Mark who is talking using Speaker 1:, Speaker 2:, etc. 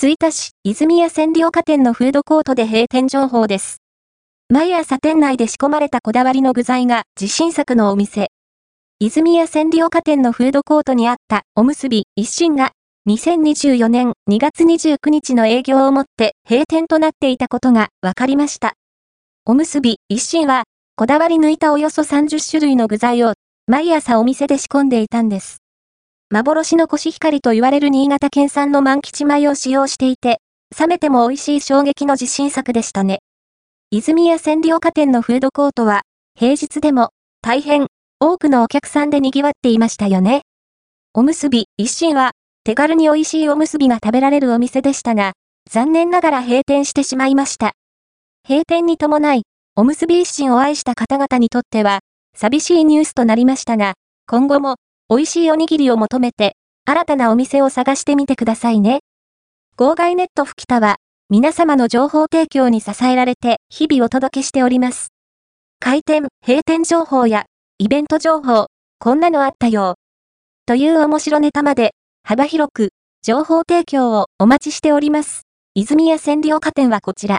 Speaker 1: 吹田市泉屋千両花店のフードコートで閉店情報です。毎朝店内で仕込まれたこだわりの具材が自信作のお店。泉屋千両花店のフードコートにあったおむすび一心が2024年2月29日の営業をもって閉店となっていたことが分かりました。おむすび一心はこだわり抜いたおよそ30種類の具材を毎朝お店で仕込んでいたんです。幻のコシヒカリと言われる新潟県産の満吉米を使用していて、冷めても美味しい衝撃の自信作でしたね。泉屋千両花店のフードコートは、平日でも、大変、多くのお客さんで賑わっていましたよね。おむすび、一心は、手軽に美味しいおむすびが食べられるお店でしたが、残念ながら閉店してしまいました。閉店に伴い、おむすび一心を愛した方々にとっては、寂しいニュースとなりましたが、今後も、美味しいおにぎりを求めて、新たなお店を探してみてくださいね。号外ネット吹田は、皆様の情報提供に支えられて、日々お届けしております。開店、閉店情報や、イベント情報、こんなのあったよ。という面白ネタまで、幅広く、情報提供をお待ちしております。泉谷千両花店はこちら。